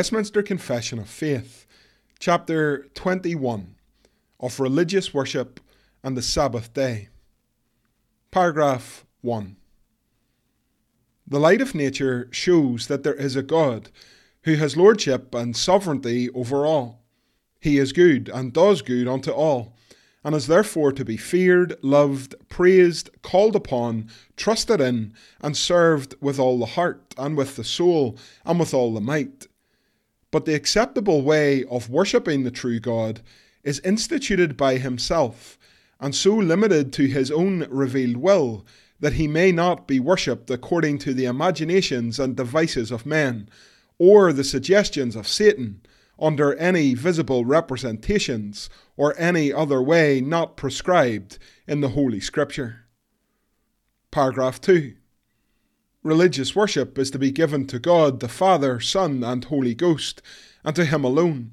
Westminster Confession of Faith, Chapter 21 of Religious Worship and the Sabbath Day. Paragraph 1 The light of nature shows that there is a God who has lordship and sovereignty over all. He is good and does good unto all, and is therefore to be feared, loved, praised, called upon, trusted in, and served with all the heart, and with the soul, and with all the might but the acceptable way of worshipping the true God is instituted by himself, and so limited to his own revealed will that he may not be worshipped according to the imaginations and devices of men, or the suggestions of Satan, under any visible representations, or any other way not prescribed in the Holy Scripture. Paragraph 2. Religious worship is to be given to God the Father, Son, and Holy Ghost, and to Him alone,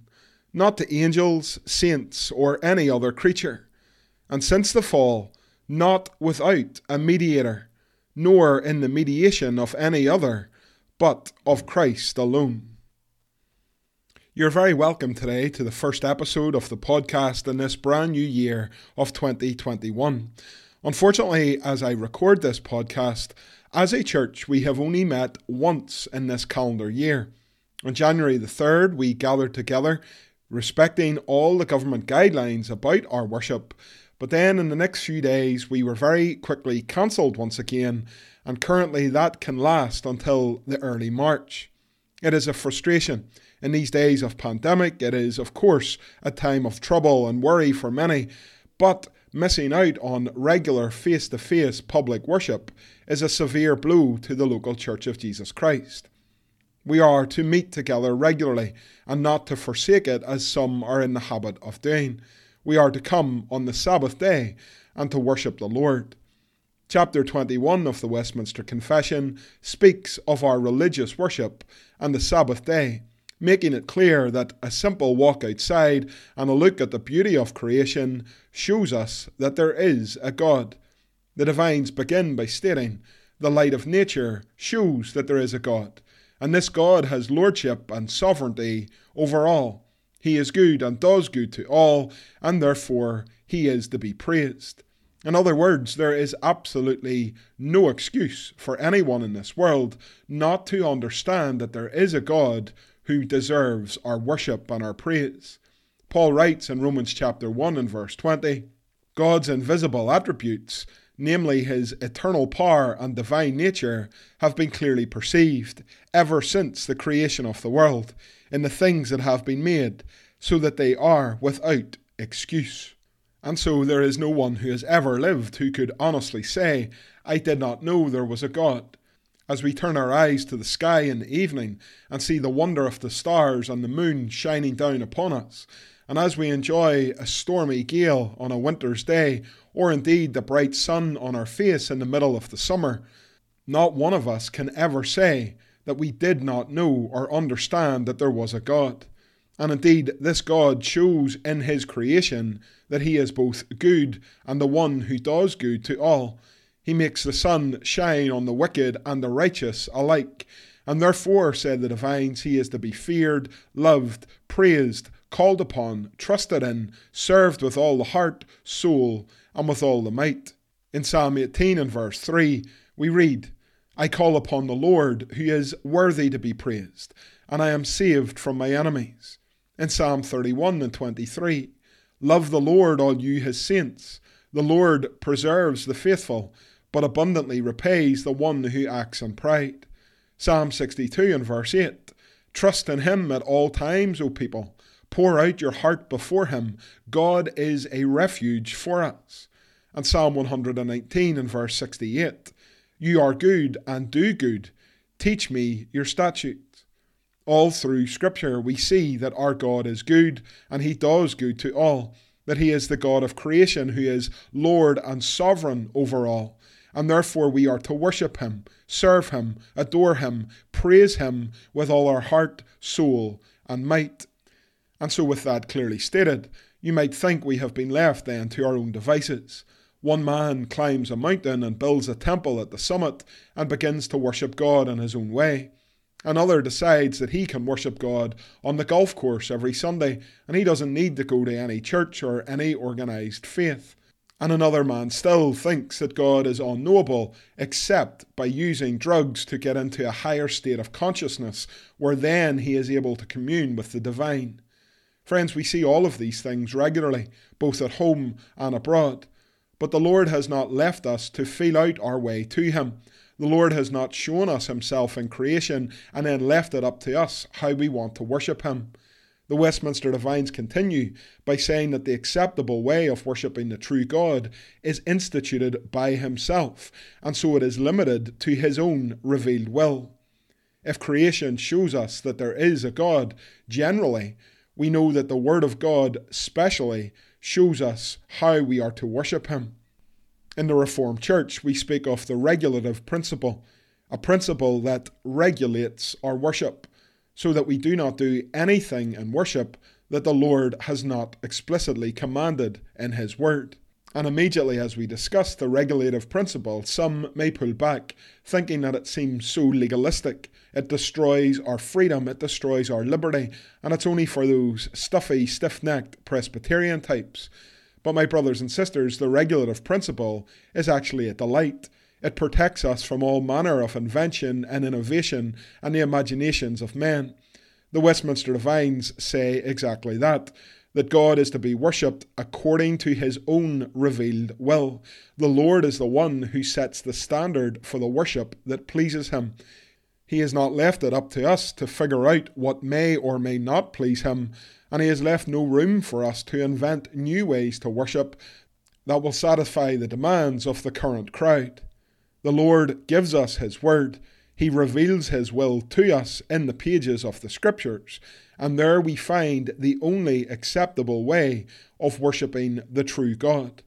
not to angels, saints, or any other creature. And since the fall, not without a mediator, nor in the mediation of any other, but of Christ alone. You're very welcome today to the first episode of the podcast in this brand new year of 2021. Unfortunately, as I record this podcast, as a church, we have only met once in this calendar year. On January the 3rd, we gathered together, respecting all the government guidelines about our worship. But then in the next few days, we were very quickly cancelled once again, and currently that can last until the early March. It is a frustration. In these days of pandemic, it is, of course, a time of trouble and worry for many, but missing out on regular face to face public worship is a severe blow to the local Church of Jesus Christ. We are to meet together regularly and not to forsake it as some are in the habit of doing. We are to come on the Sabbath day and to worship the Lord. Chapter 21 of the Westminster Confession speaks of our religious worship and the Sabbath day making it clear that a simple walk outside and a look at the beauty of creation shows us that there is a God. The divines begin by stating, The light of nature shows that there is a God, and this God has lordship and sovereignty over all. He is good and does good to all, and therefore he is to be praised. In other words, there is absolutely no excuse for anyone in this world not to understand that there is a God who deserves our worship and our praise. Paul writes in Romans chapter 1 and verse 20 God's invisible attributes, namely his eternal power and divine nature, have been clearly perceived ever since the creation of the world in the things that have been made, so that they are without excuse. And so there is no one who has ever lived who could honestly say, I did not know there was a God as we turn our eyes to the sky in the evening and see the wonder of the stars and the moon shining down upon us, and as we enjoy a stormy gale on a winter's day, or indeed the bright sun on our face in the middle of the summer, not one of us can ever say that we did not know or understand that there was a God. And indeed, this God shows in his creation that he is both good and the one who does good to all, he makes the sun shine on the wicked and the righteous alike. And therefore, said the divines, he is to be feared, loved, praised, called upon, trusted in, served with all the heart, soul, and with all the might. In Psalm 18 and verse 3, we read, I call upon the Lord, who is worthy to be praised, and I am saved from my enemies. In Psalm 31 and 23, Love the Lord, all you his saints. The Lord preserves the faithful, but abundantly repays the one who acts in pride. Psalm 62 and verse 8 Trust in him at all times, O people. Pour out your heart before him. God is a refuge for us. And Psalm 119 and verse 68 You are good and do good. Teach me your statutes. All through Scripture, we see that our God is good and he does good to all, that he is the God of creation who is Lord and sovereign over all. And therefore, we are to worship him, serve him, adore him, praise him with all our heart, soul, and might. And so, with that clearly stated, you might think we have been left then to our own devices. One man climbs a mountain and builds a temple at the summit and begins to worship God in his own way. Another decides that he can worship God on the golf course every Sunday and he doesn't need to go to any church or any organised faith. And another man still thinks that God is unknowable except by using drugs to get into a higher state of consciousness where then he is able to commune with the divine. Friends, we see all of these things regularly, both at home and abroad. But the Lord has not left us to feel out our way to Him. The Lord has not shown us Himself in creation and then left it up to us how we want to worship Him. The Westminster Divines continue by saying that the acceptable way of worshipping the true God is instituted by Himself, and so it is limited to His own revealed will. If creation shows us that there is a God, generally, we know that the Word of God, specially, shows us how we are to worship Him. In the Reformed Church, we speak of the regulative principle, a principle that regulates our worship, so that we do not do anything in worship that the Lord has not explicitly commanded in His Word. And immediately as we discuss the regulative principle, some may pull back, thinking that it seems so legalistic it destroys our freedom, it destroys our liberty, and it's only for those stuffy, stiff necked Presbyterian types. But, my brothers and sisters, the regulative principle is actually a delight. It protects us from all manner of invention and innovation and the imaginations of men. The Westminster Divines say exactly that that God is to be worshipped according to his own revealed will. The Lord is the one who sets the standard for the worship that pleases him. He has not left it up to us to figure out what may or may not please Him, and He has left no room for us to invent new ways to worship that will satisfy the demands of the current crowd. The Lord gives us His Word. He reveals His will to us in the pages of the Scriptures, and there we find the only acceptable way of worshipping the true God.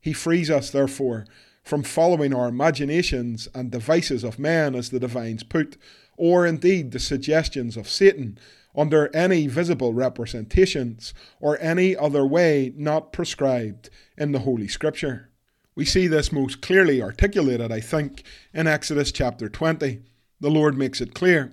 He frees us, therefore, from following our imaginations and devices of man, as the divines put, or indeed the suggestions of Satan, under any visible representations or any other way not prescribed in the Holy Scripture. We see this most clearly articulated, I think, in Exodus chapter 20. The Lord makes it clear.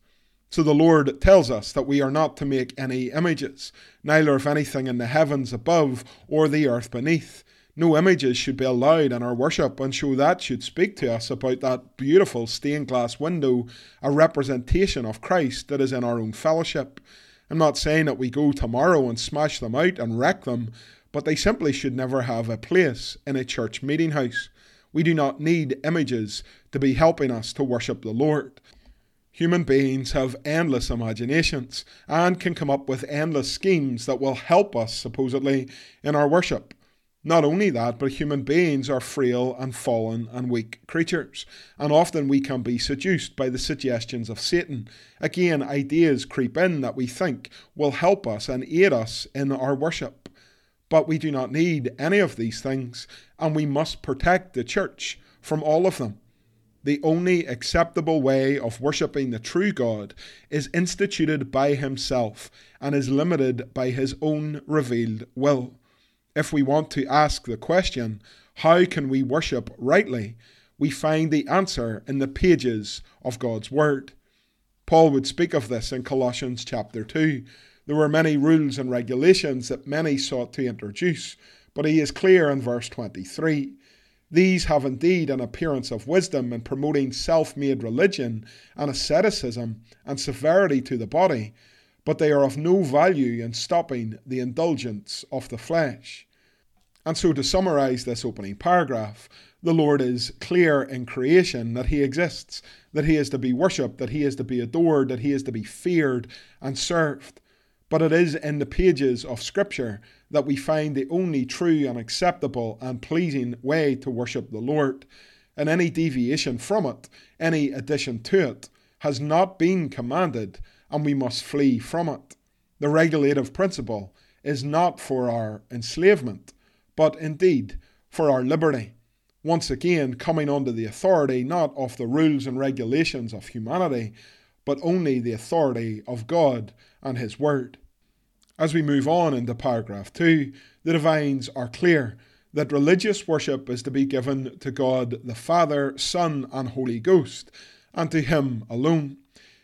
So the Lord tells us that we are not to make any images, neither of anything in the heavens above or the earth beneath, no images should be allowed in our worship, and so that should speak to us about that beautiful stained glass window, a representation of Christ that is in our own fellowship. I'm not saying that we go tomorrow and smash them out and wreck them, but they simply should never have a place in a church meeting house. We do not need images to be helping us to worship the Lord. Human beings have endless imaginations and can come up with endless schemes that will help us, supposedly, in our worship. Not only that, but human beings are frail and fallen and weak creatures, and often we can be seduced by the suggestions of Satan. Again, ideas creep in that we think will help us and aid us in our worship. But we do not need any of these things, and we must protect the church from all of them. The only acceptable way of worshipping the true God, is instituted by Himself and is limited by His own revealed will. If we want to ask the question, how can we worship rightly? We find the answer in the pages of God's Word. Paul would speak of this in Colossians chapter 2. There were many rules and regulations that many sought to introduce, but he is clear in verse 23. These have indeed an appearance of wisdom in promoting self made religion and asceticism and severity to the body, but they are of no value in stopping the indulgence of the flesh. And so, to summarize this opening paragraph, the Lord is clear in creation that He exists, that He is to be worshipped, that He is to be adored, that He is to be feared and served. But it is in the pages of Scripture that we find the only true and acceptable and pleasing way to worship the Lord. And any deviation from it, any addition to it, has not been commanded, and we must flee from it. The regulative principle is not for our enslavement, but indeed for our liberty. Once again, coming under the authority not of the rules and regulations of humanity, but only the authority of God and His Word. As we move on into paragraph 2, the divines are clear that religious worship is to be given to God the Father, Son, and Holy Ghost, and to Him alone.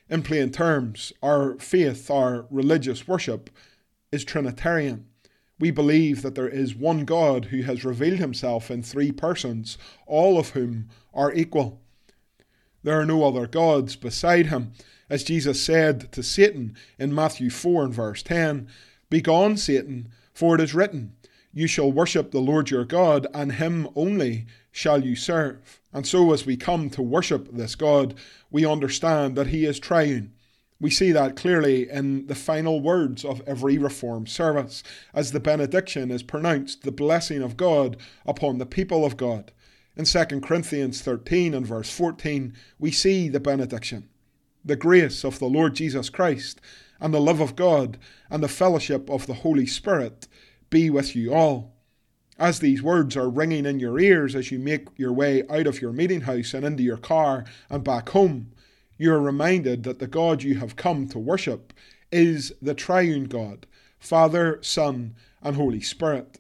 In plain terms, our faith, our religious worship, is Trinitarian. We believe that there is one God who has revealed himself in three persons, all of whom are equal. There are no other gods beside him. As Jesus said to Satan in Matthew 4 and verse 10, Begone, Satan, for it is written, You shall worship the Lord your God, and him only shall you serve. And so, as we come to worship this God, we understand that he is triune. We see that clearly in the final words of every Reformed service, as the benediction is pronounced, the blessing of God upon the people of God. In 2 Corinthians 13 and verse 14, we see the benediction. The grace of the Lord Jesus Christ, and the love of God, and the fellowship of the Holy Spirit be with you all. As these words are ringing in your ears as you make your way out of your meeting house and into your car and back home, you are reminded that the God you have come to worship is the triune God, Father, Son, and Holy Spirit.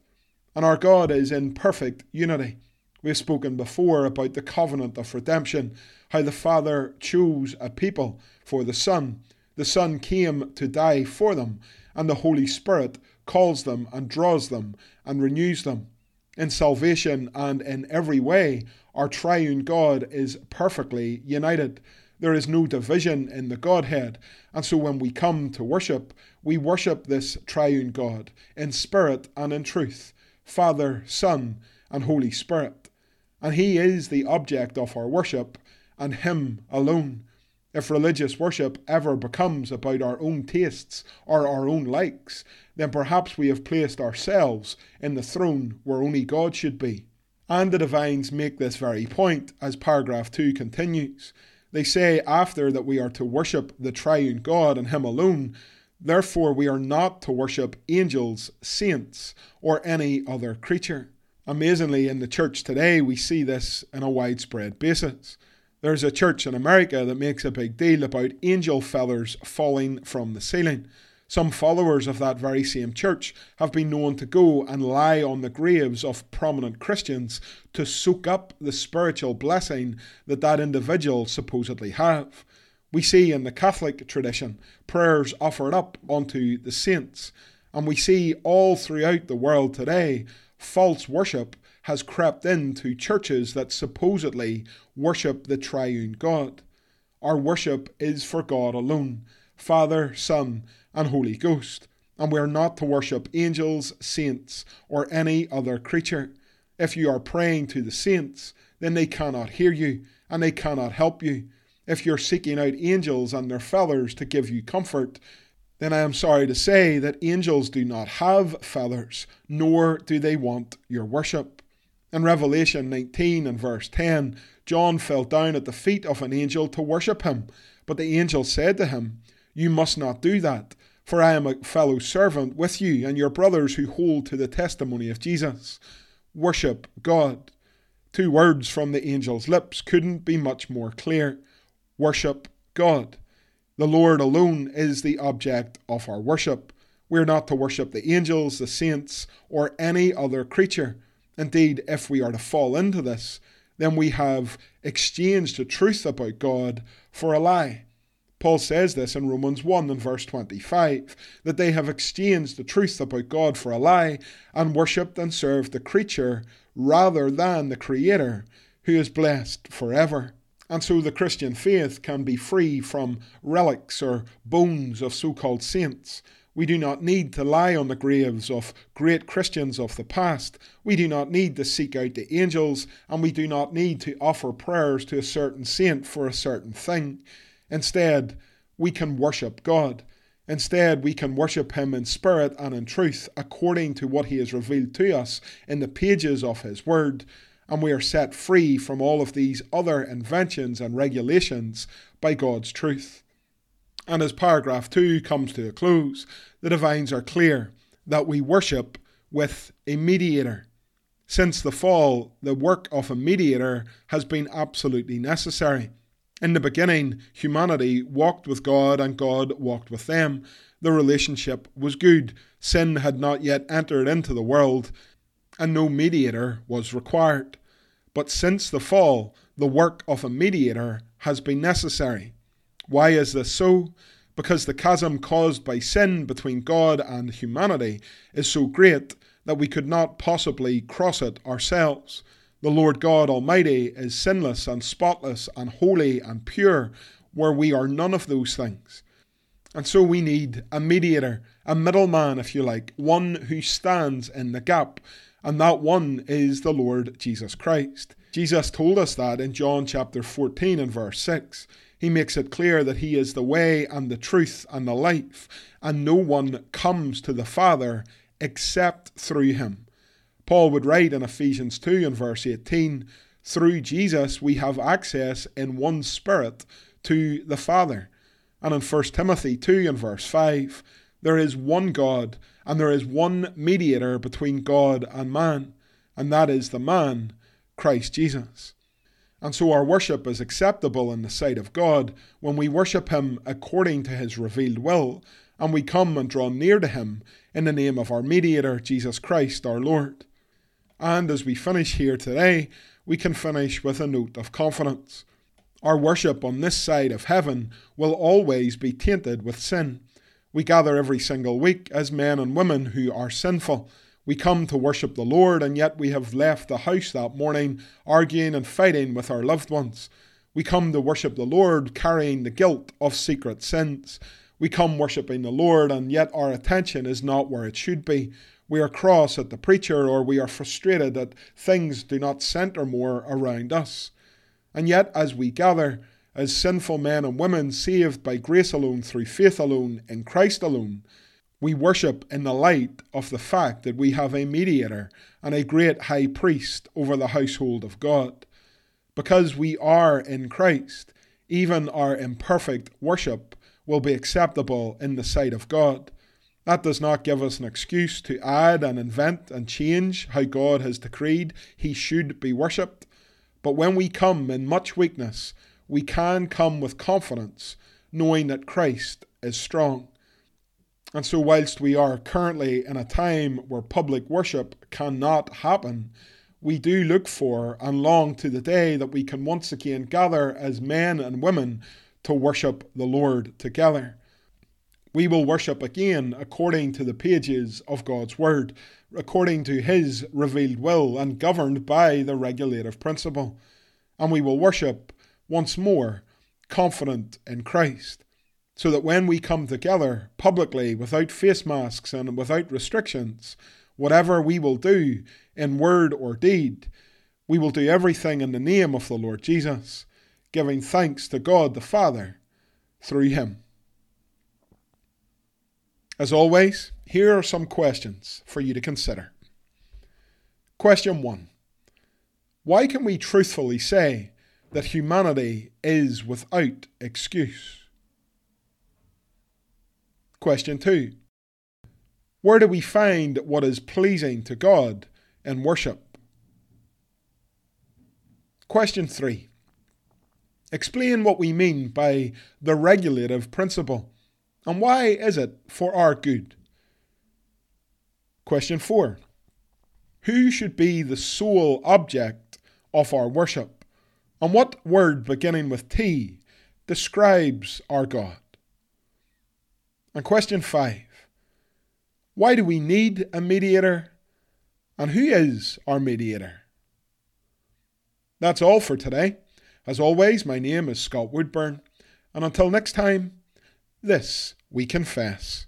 And our God is in perfect unity. We have spoken before about the covenant of redemption, how the Father chose a people for the Son. The Son came to die for them, and the Holy Spirit calls them and draws them and renews them. In salvation and in every way, our triune God is perfectly united. There is no division in the Godhead. And so when we come to worship, we worship this triune God in spirit and in truth Father, Son, and Holy Spirit. And He is the object of our worship, and Him alone. If religious worship ever becomes about our own tastes or our own likes, then perhaps we have placed ourselves in the throne where only God should be. And the divines make this very point as paragraph 2 continues. They say after that we are to worship the triune God and Him alone. Therefore, we are not to worship angels, saints, or any other creature. Amazingly, in the church today, we see this in a widespread basis. There's a church in America that makes a big deal about angel feathers falling from the ceiling. Some followers of that very same church have been known to go and lie on the graves of prominent Christians to soak up the spiritual blessing that that individual supposedly have. We see in the Catholic tradition prayers offered up unto the saints, and we see all throughout the world today false worship has crept into churches that supposedly worship the triune God. Our worship is for God alone Father, Son, and Holy Ghost, and we are not to worship angels, saints, or any other creature. If you are praying to the saints, then they cannot hear you, and they cannot help you. If you're seeking out angels and their fellows to give you comfort, then I am sorry to say that angels do not have feathers, nor do they want your worship. In Revelation 19 and verse 10, John fell down at the feet of an angel to worship him, but the angel said to him, You must not do that, for I am a fellow servant with you and your brothers who hold to the testimony of Jesus. Worship God. Two words from the angel's lips couldn't be much more clear worship God. The Lord alone is the object of our worship. We're not to worship the angels, the saints, or any other creature. Indeed, if we are to fall into this, then we have exchanged the truth about God for a lie. Paul says this in Romans 1 and verse 25 that they have exchanged the truth about God for a lie and worshipped and served the creature rather than the Creator, who is blessed forever. And so the Christian faith can be free from relics or bones of so called saints. We do not need to lie on the graves of great Christians of the past. We do not need to seek out the angels, and we do not need to offer prayers to a certain saint for a certain thing. Instead, we can worship God. Instead, we can worship Him in spirit and in truth, according to what He has revealed to us in the pages of His Word, and we are set free from all of these other inventions and regulations by God's truth. And as paragraph 2 comes to a close, the divines are clear that we worship with a mediator. Since the fall, the work of a mediator has been absolutely necessary. In the beginning, humanity walked with God and God walked with them. The relationship was good. Sin had not yet entered into the world, and no mediator was required. But since the fall, the work of a mediator has been necessary. Why is this so? Because the chasm caused by sin between God and humanity is so great that we could not possibly cross it ourselves. The Lord God Almighty is sinless and spotless and holy and pure, where we are none of those things. And so we need a mediator, a middleman, if you like, one who stands in the gap, and that one is the Lord Jesus Christ. Jesus told us that in John chapter 14 and verse 6. He makes it clear that He is the way and the truth and the life, and no one comes to the Father except through Him. Paul would write in Ephesians 2 and verse 18 through Jesus we have access in one spirit to the Father. And in 1 Timothy 2 and verse 5, there is one God and there is one mediator between God and man, and that is the man, Christ Jesus. And so our worship is acceptable in the sight of God when we worship Him according to His revealed will, and we come and draw near to Him in the name of our mediator, Jesus Christ our Lord. And as we finish here today, we can finish with a note of confidence. Our worship on this side of heaven will always be tainted with sin. We gather every single week as men and women who are sinful. We come to worship the Lord, and yet we have left the house that morning arguing and fighting with our loved ones. We come to worship the Lord carrying the guilt of secret sins. We come worshipping the Lord, and yet our attention is not where it should be we are cross at the preacher or we are frustrated that things do not centre more around us. And yet, as we gather, as sinful men and women saved by grace alone, through faith alone, in Christ alone, we worship in the light of the fact that we have a mediator and a great high priest over the household of God. Because we are in Christ, even our imperfect worship will be acceptable in the sight of God. That does not give us an excuse to add and invent and change how God has decreed he should be worshipped. But when we come in much weakness, we can come with confidence, knowing that Christ is strong. And so, whilst we are currently in a time where public worship cannot happen, we do look for and long to the day that we can once again gather as men and women to worship the Lord together we will worship again according to the pages of God's Word, according to His revealed will, and governed by the regulative principle. And we will worship once more, confident in Christ, so that when we come together publicly without face masks and without restrictions, whatever we will do in word or deed, we will do everything in the name of the Lord Jesus, giving thanks to God the Father through Him. As always, here are some questions for you to consider. Question 1 Why can we truthfully say that humanity is without excuse? Question 2 Where do we find what is pleasing to God in worship? Question 3. Explain what we mean by the regulative principle and why is it for our good? Question 4. Who should be the sole object of our worship? And what word beginning with T describes our God? And question 5. Why do we need a mediator? And who is our mediator? That's all for today. As always, my name is Scott Woodburn, and until next time, this we confess.